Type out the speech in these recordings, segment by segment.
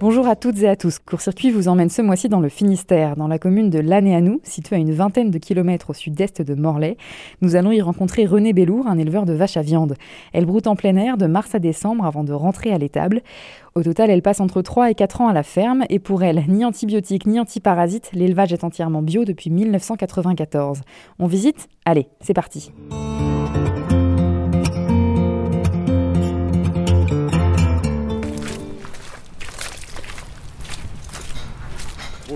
Bonjour à toutes et à tous. Court-circuit vous emmène ce mois-ci dans le Finistère, dans la commune de Lanéanou, située à une vingtaine de kilomètres au sud-est de Morlaix. Nous allons y rencontrer René Bellour, un éleveur de vaches à viande. Elle broute en plein air de mars à décembre avant de rentrer à l'étable. Au total, elle passe entre 3 et 4 ans à la ferme et pour elle, ni antibiotiques ni antiparasites, l'élevage est entièrement bio depuis 1994. On visite? Allez, c'est parti.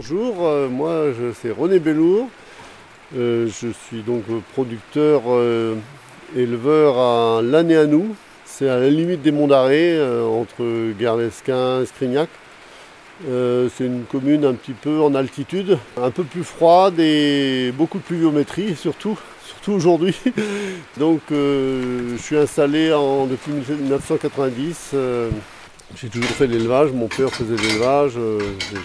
Bonjour, euh, moi c'est René Bellour. Euh, je suis donc producteur euh, éleveur à Lanéanou. C'est à la limite des monts d'Arrée, entre Guernesquin et Scrignac. c'est une commune un petit peu en altitude, un peu plus froide et beaucoup de pluviométrie surtout, surtout aujourd'hui. Donc je suis installé depuis 1990 j'ai toujours fait l'élevage, mon père faisait l'élevage, euh,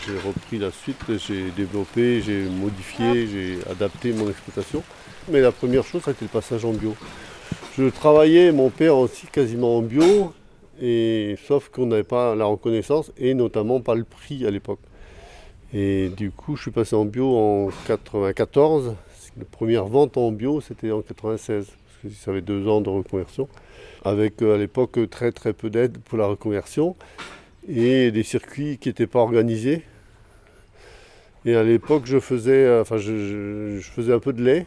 j'ai repris la suite, j'ai développé, j'ai modifié, j'ai adapté mon exploitation. Mais la première chose, c'était le passage en bio. Je travaillais, mon père aussi, quasiment en bio, et, sauf qu'on n'avait pas la reconnaissance et notamment pas le prix à l'époque. Et du coup, je suis passé en bio en 94. La première vente en bio, c'était en 96, ça avait deux ans de reconversion avec euh, à l'époque très très peu d'aide pour la reconversion et des circuits qui n'étaient pas organisés. Et à l'époque, je faisais, euh, enfin, je, faisais un peu de lait,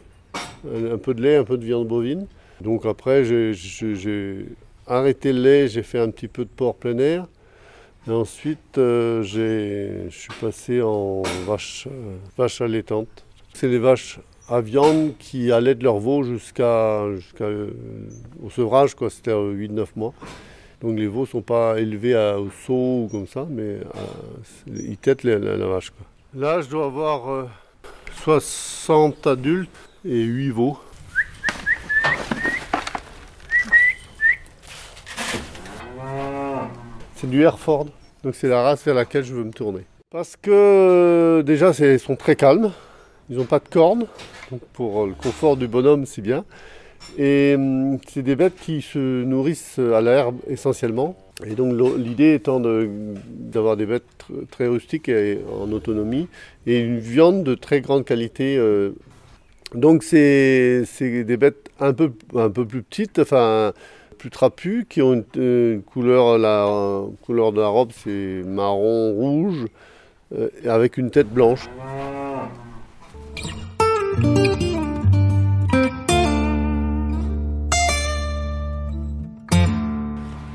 un peu de lait, un peu de viande bovine. Donc après, j'ai arrêté le lait, j'ai fait un petit peu de porc plein air. Et ensuite, euh, je suis passé en vache, vache allaitante. C'est les vaches à viande qui allait leurs veaux jusqu'à au sevrage, quoi, c'était 8-9 mois. Donc les veaux ne sont pas élevés à, au saut ou comme ça, mais ils têtent la, vache. Quoi. Là, je dois avoir 60 euh, adultes et 8 veaux. C'est du Hereford, donc c'est la race vers laquelle je veux me tourner. Parce que déjà, ils sont très calmes, ils n'ont pas de cornes, donc pour le confort du bonhomme, c'est bien. Et hum, c'est des bêtes qui se nourrissent à l'herbe essentiellement. Et donc l'idée étant d'avoir des bêtes très rustiques et en autonomie et une viande de très grande qualité. Euh. Donc c'est des bêtes un peu, un peu plus petites, enfin plus trapues, qui ont une, couleur, la couleur de la robe c'est marron rouge, euh, avec une tête blanche.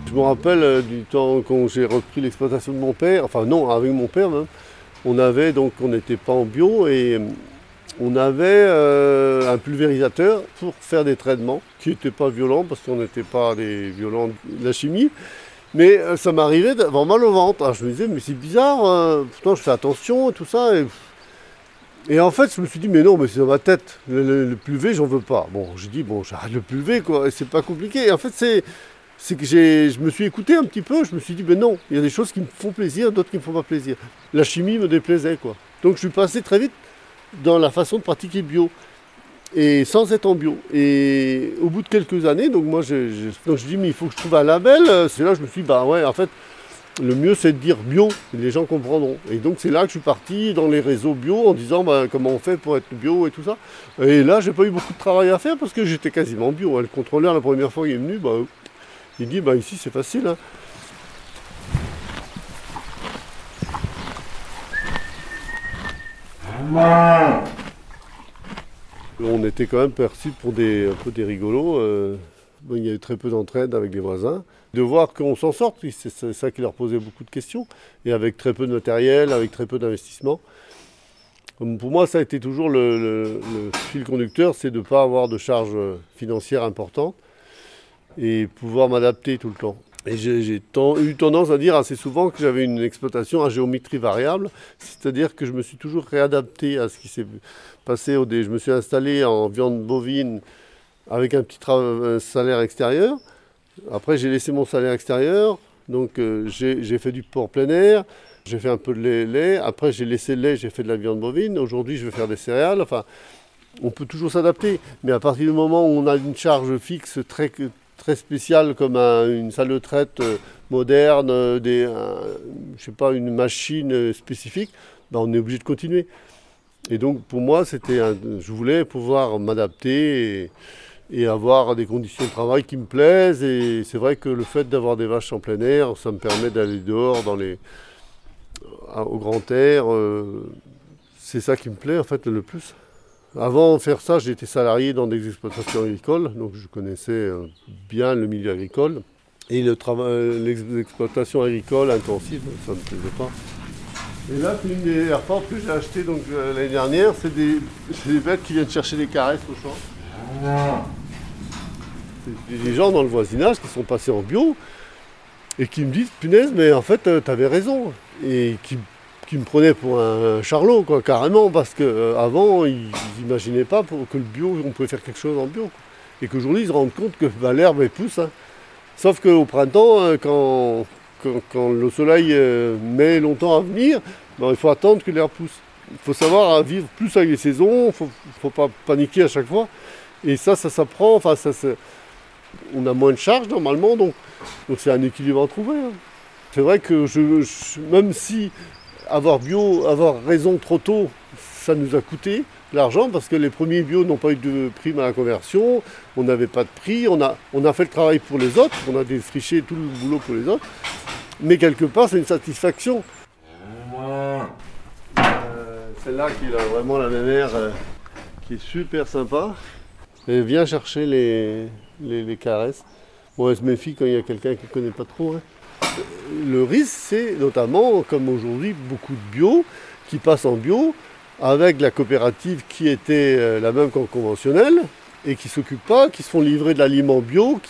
Je me rappelle euh, du temps quand j'ai repris l'exploitation de mon père, enfin non, avec mon père même, on avait donc, on n'était pas en bio et euh, on avait euh, un pulvérisateur pour faire des traitements qui n'étaient pas violents parce qu'on n'était pas des violents de la chimie. Mais ça m'arrivait d'avoir mal au ventre. Je me disais, mais c'est bizarre, pourtant je fais attention et tout ça. En fait, je me suis dit, mais non, mais c'est dans ma tête. Le, le, j'en veux pas. Bon, j'ai dit, bon, j'arrête le pulvé, quoi. Et c'est pas compliqué. Et en fait, c'est, que je me suis écouté un petit peu. Je me suis dit, mais non, il y a des choses qui me font plaisir, d'autres qui me font pas plaisir. La chimie me déplaisait, quoi. Donc, je suis passé très vite dans la façon de pratiquer bio. Et sans être en bio. Et au bout de quelques années, donc moi, je, donc je dis, mais il faut que je trouve un label. C'est là que je me suis dit, bah ouais, en fait, le mieux c'est de dire bio, les gens comprendront. Et donc c'est là que je suis parti dans les réseaux bio en disant bah, comment on fait pour être bio et tout ça. Et là j'ai pas eu beaucoup de travail à faire parce que j'étais quasiment bio. Le contrôleur la première fois il est venu, bah, il dit bah ici c'est facile. Hein. On était quand même perçus pour des, des rigolos. Euh, il y a eu très peu d'entraide avec les voisins. De voir qu'on s'en sort, c'est ça qui leur posait beaucoup de questions. Et avec très peu de matériel, avec très peu d'investissement. Pour moi, ça a été toujours le, fil conducteur, c'est de ne pas avoir de charges financières importantes et pouvoir m'adapter tout le temps. Et j'ai eu tendance à dire assez souvent que j'avais une exploitation à géométrie variable, c'est-à-dire que je me suis toujours réadapté à ce qui s'est passé. Je me suis installé en viande bovine avec un petit salaire extérieur. Après, j'ai laissé mon salaire extérieur, donc euh, j'ai fait du porc plein air, j'ai fait un peu de lait, Après, j'ai laissé le lait, j'ai fait de la viande bovine. Aujourd'hui, je vais faire des céréales. Enfin, on peut toujours s'adapter, mais à partir du moment où on a une charge fixe très, très spécial comme une salle de traite euh, moderne, des, je sais pas, une machine spécifique, ben, on est obligé de continuer. Et donc pour moi, c'était je voulais pouvoir m'adapter avoir des conditions de travail qui me plaisent. Et c'est vrai que le fait d'avoir des vaches en plein air, ça me permet d'aller dehors dans les, au grand air. c'est ça qui me plaît en fait le plus. Avant de faire ça, j'étais salarié dans des exploitations agricoles, donc je connaissais euh, bien le milieu agricole. Et l'exploitation agricole intensive, ça ne me plaisait pas. Et là, c'est une des airports que j'ai acheté euh, l'année dernière. C'est des, bêtes qui viennent chercher des caresses au champ. Des gens dans le voisinage qui sont passés en bio et qui me disent, punaise, mais en fait, euh, tu avais raison. Et qui qui me prenaient pour un charlot, quoi, carrément, parce qu'avant, euh, ils n'imaginaient pas que le bio, on pouvait faire quelque chose en bio. Et qu'aujourd'hui, ils se rendent compte que bah, l'herbe pousse. Hein. Sauf qu'au printemps, euh, quand, quand, le soleil met longtemps à venir, bah, il faut attendre que l'herbe pousse. Il faut savoir vivre plus avec les saisons, il ne faut, faut, pas paniquer à chaque fois. Et ça, ça s'apprend, enfin, ça, on a moins de charges normalement, donc c'est un équilibre à trouver. Hein. C'est vrai que même si avoir bio, avoir raison trop tôt, ça nous a coûté l'argent parce que les premiers bio n'ont pas eu de prime à la conversion, on n'avait pas de prix, on a, on a fait le travail pour les autres, on a défriché tout le boulot pour les autres, mais quelque part c'est une satisfaction. Euh, celle-là qui a vraiment la même air, euh, qui est super sympa. Elle vient chercher les, les, caresses. Bon, elle se méfie quand il y a quelqu'un qui ne connaît pas trop. Hein le risque, c'est notamment, comme aujourd'hui, beaucoup de bio qui passent en bio avec la coopérative qui était euh, la même qu'en conventionnel et qui ne s'occupe pas, qui se font livrer de l'aliment bio,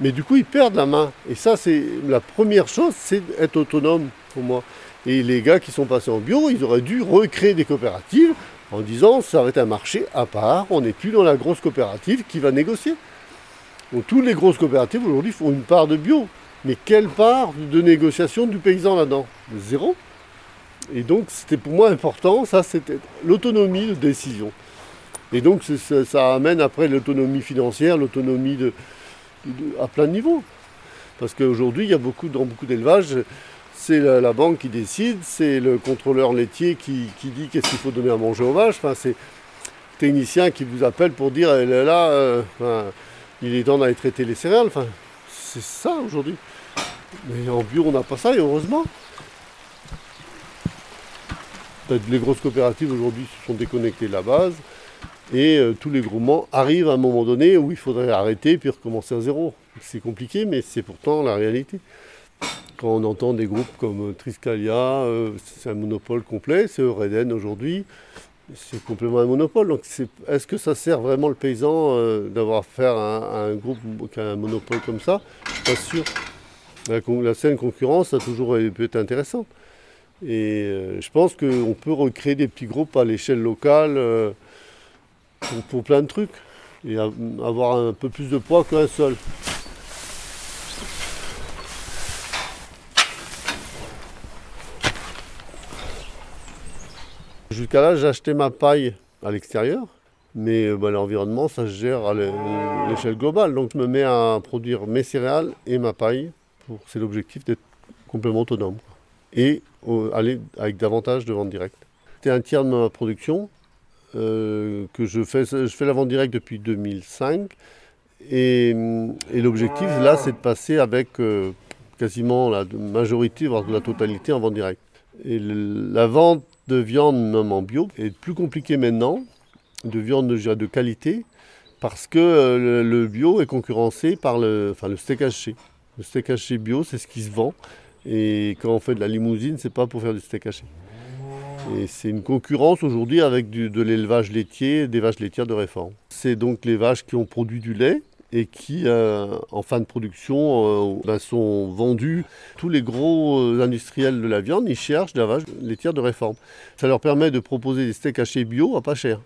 mais du coup ils perdent la main. Et ça, c'est la première chose, c'est être autonome pour moi. Et les gars qui sont passés en bio, ils auraient dû recréer des coopératives en disant ça va être un marché à part, on n'est plus dans la grosse coopérative qui va négocier. Donc toutes les grosses coopératives aujourd'hui font une part de bio. Mais quelle part de négociation du paysan là-dedans? Zéro. Et donc c'était pour moi important, ça c'était l'autonomie de décision. Et donc ça, amène après l'autonomie financière, l'autonomie à plein de niveaux. Parce qu'aujourd'hui, il y a beaucoup, dans beaucoup d'élevages, c'est la, banque qui décide, c'est le contrôleur laitier qui, dit qu'est-ce qu'il faut donner à manger aux vaches. Enfin, c'est le technicien qui vous appelle pour dire, est là, euh, il est temps d'aller traiter les céréales. C'est ça aujourd'hui. Mais en bio, on n'a pas ça, et heureusement. Les grosses coopératives aujourd'hui se sont déconnectées de la base. Et euh, tous les groupements arrivent à un moment donné où il faudrait arrêter puis recommencer à zéro. C'est compliqué, mais c'est pourtant la réalité. Quand on entend des groupes comme Triscalia, euh, c'est un monopole complet, c'est Eureden aujourd'hui, c'est complètement un monopole. Donc est-ce que ça sert vraiment le paysan euh, d'avoir affaire à, un groupe qui a un monopole comme ça? Je suis pas sûr. La, scène concurrence a toujours être intéressante. Et euh, je pense qu'on peut recréer des petits groupes à l'échelle locale euh, pour, plein de trucs et avoir un peu plus de poids qu'un seul. Jusqu'à là, acheté ma paille à l'extérieur, mais euh, bah, l'environnement, ça se gère à l'échelle globale. Donc je me mets à produire mes céréales et ma paille c'est l'objectif d'être complètement autonome et aller avec davantage de vente directe. C'est un tiers de ma production euh, que je fais. Je fais la vente directe depuis 2005 et, l'objectif là, c'est de passer avec euh, quasiment la majorité, voire la totalité en vente directe. Et la vente de viande, même en bio, est plus compliquée maintenant, de viande de, de qualité, parce que euh, le, bio est concurrencé par le, enfin, le steak haché. Le steak haché bio, c'est ce qui se vend. Et quand on fait de la limousine, c'est pas pour faire du steak haché. Et c'est une concurrence aujourd'hui avec de l'élevage laitier, des vaches laitières de réforme. C'est donc les vaches qui ont produit du lait et qui, euh, en fin de production, euh, ben, sont vendues. Tous les gros euh, industriels de la viande, ils cherchent la vache laitière de réforme. Ça leur permet de proposer des steaks hachés bio à pas cher.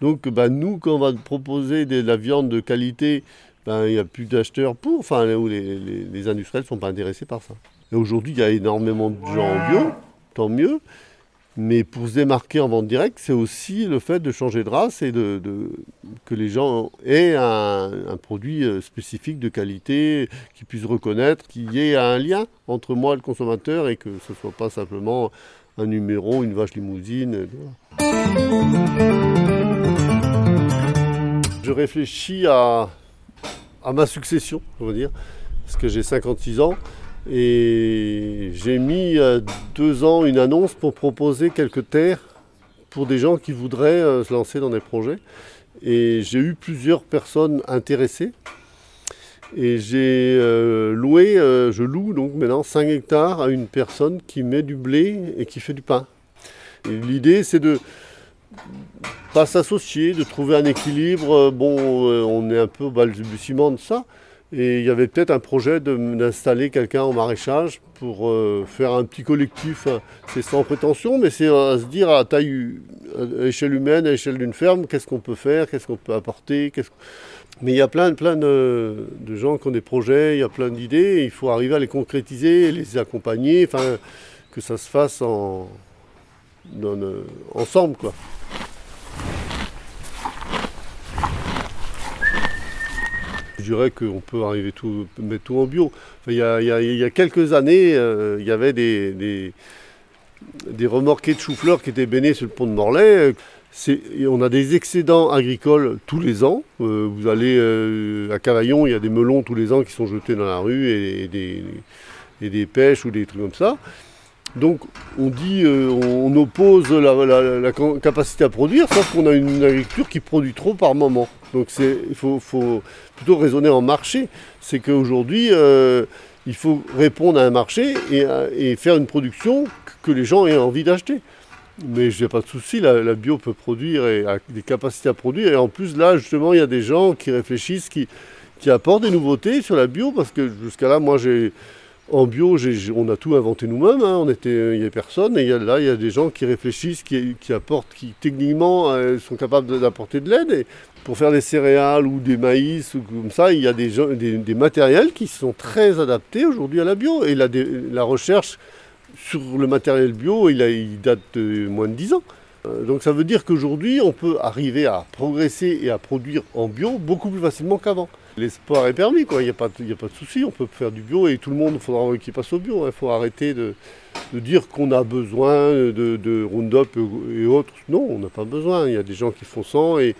Donc ben, nous, quand on va proposer de la viande de qualité ben, il n'y a plus d'acheteurs pour, enfin, les, les, industriels ne sont pas intéressés par ça. Et aujourd'hui, il y a énormément de gens en bio, tant mieux. Mais pour se démarquer en vente directe, c'est aussi le fait de changer de race et de, que les gens aient un, produit euh, spécifique de qualité, qu'ils puissent reconnaître, qu'il y ait un lien entre moi et le consommateur et que ce ne soit pas simplement un numéro, une vache limousine. Je réfléchis à, à ma succession, on va dire, parce que j'ai 56 ans. Et j'ai mis euh, deux ans une annonce pour proposer quelques terres pour des gens qui voudraient euh, se lancer dans des projets. Et j'ai eu plusieurs personnes intéressées. Et j'ai euh, loué, je loue donc maintenant 5 hectares à une personne qui met du blé et qui fait du pain. L'idée c'est de pas s'associer, de trouver un équilibre. Bon, on est un peu au balbutiement de ça, et il y avait peut-être un projet d'installer quelqu'un en maraîchage pour euh, faire un petit collectif. C'est sans prétention, mais c'est à se dire à taille, à échelle humaine, à échelle d'une ferme, qu'est-ce qu'on peut faire, qu'est-ce qu'on peut apporter. Mais il y a plein, plein de, gens qui ont des projets, il y a plein d'idées, il faut arriver à les concrétiser, les accompagner, enfin, que ça se fasse en, ensemble. Quoi. Je dirais qu'on peut arriver tout, mettre tout en bio. il, y a, quelques années, euh, il y avait des, des, remorqués de chou-fleur qui étaient baignés sur le pont de Morlaix. on a des excédents agricoles tous les ans. Euh, vous allez euh, à Cavaillon, il y a des melons tous les ans qui sont jetés dans la rue et, des, et des pêches ou des trucs comme ça. Donc on dit, on oppose la, capacité à produire, sauf qu'on a une agriculture qui produit trop par moment. Donc il faut, plutôt raisonner en marché. C'est qu'aujourd'hui, euh, il faut répondre à un marché et, faire une production que les gens aient envie d'acheter. Mais je n'ai pas de souci, la, bio peut produire et a des capacités à produire. Et en plus, là, justement, il y a des gens qui réfléchissent, qui apportent des nouveautés sur la bio, parce que jusqu'à là, moi, j'ai en bio, on a tout inventé nous-mêmes, hein. on était, il n'y a personne, et là, il y a des gens qui réfléchissent, qui, apportent, qui techniquement euh, sont capables d'apporter de l'aide. Pour faire des céréales ou des maïs ou comme ça, il y a des, matériels qui sont très adaptés aujourd'hui à la bio. Et la, recherche sur le matériel bio, il date de moins de 10 ans. Euh, donc ça veut dire qu'aujourd'hui, on peut arriver à progresser et à produire en bio beaucoup plus facilement qu'avant. L'espoir est permis, quoi. il n'y a, pas, a pas de souci, on peut faire du bio et tout le monde, il faudra qu'il passe au bio. Il hein. faut arrêter de, dire qu'on a besoin de, Roundup et autres. Non, on n'a pas besoin. Il y a des gens qui font sans et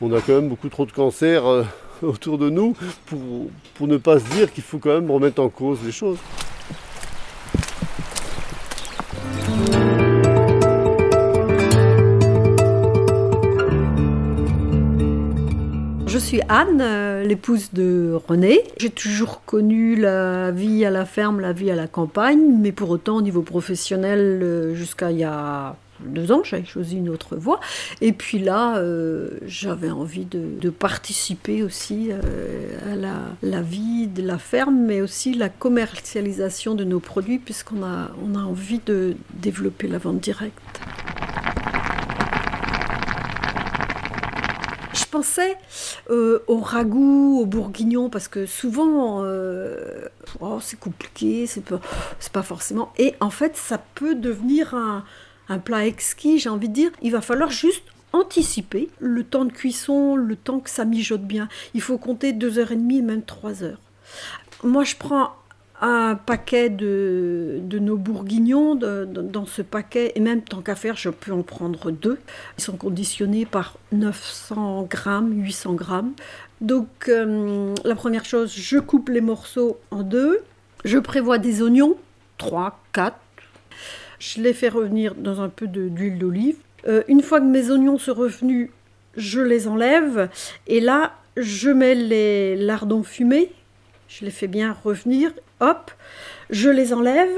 on a quand même beaucoup trop de cancers euh, autour de nous pour, pour ne pas se dire qu'il faut quand même remettre en cause les choses. Suis Anne, euh, l'épouse de René. J'ai toujours connu la vie à la ferme, la vie à la campagne, mais pour autant au niveau professionnel, euh, jusqu'à il y a deux ans, j'avais choisi une autre voie. Et puis là, euh, j'avais envie de, participer aussi à la, vie de la ferme, mais aussi la commercialisation de nos produits, puisqu'on a, on a envie de développer la vente directe. Euh, au ragoût, au bourguignon, parce que souvent, euh, oh, c'est compliqué, c'est pas, forcément. Et en fait, ça peut devenir un, un plat exquis, j'ai envie de dire. Il va falloir juste anticiper le temps de cuisson, le temps que ça mijote bien. Il faut compter deux heures et demie, même trois heures. Moi, je prends un paquet de, nos bourguignons dans ce paquet, et même tant qu'à faire, je peux en prendre deux. Ils sont conditionnés par 900 grammes, 800 grammes. Donc euh, la première chose, je coupe les morceaux en deux. Je prévois des oignons, 3, 4. Je les fais revenir dans un peu d'huile d'olive. Euh, une fois que mes oignons sont revenus, je les enlève. Et là, je mets les lardons fumés je les fais bien revenir, hop, je les enlève.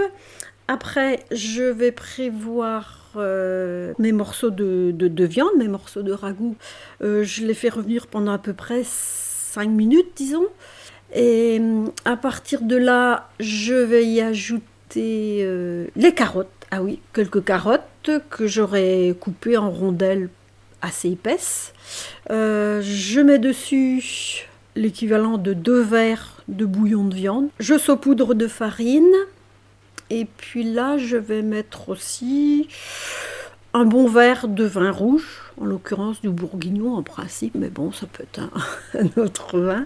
Après, je vais prévoir euh, mes morceaux de, viande, mes morceaux de ragoût. Euh, je les fais revenir pendant à peu près 5 minutes, disons. Et à partir de là, je vais y ajouter euh, les carottes. Ah oui, quelques carottes que j'aurais coupées en rondelles assez épaisses. je mets dessus l'équivalent de deux verres de bouillon de viande. Je saupoudre de farine. Et puis là, je vais mettre aussi un bon verre de vin rouge, en l'occurrence du bourguignon en principe, mais bon, ça peut être un, autre vin.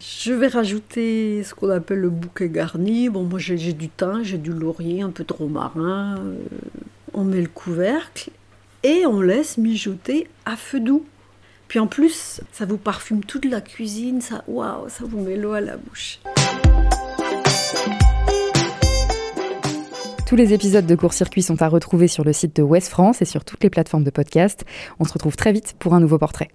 Je vais rajouter ce qu'on appelle le bouquet garni. Bon, moi j'ai du thym, j'ai du laurier, un peu de romarin. Euh, on met le couvercle et on laisse mijoter à feu doux. Puis en plus, ça vous parfume toute la cuisine, ça, waouh, ça vous met l'eau à la bouche. Tous les épisodes de Court Circuit sont à retrouver sur le site de West France et sur toutes les plateformes de podcast. On se retrouve très vite pour un nouveau portrait.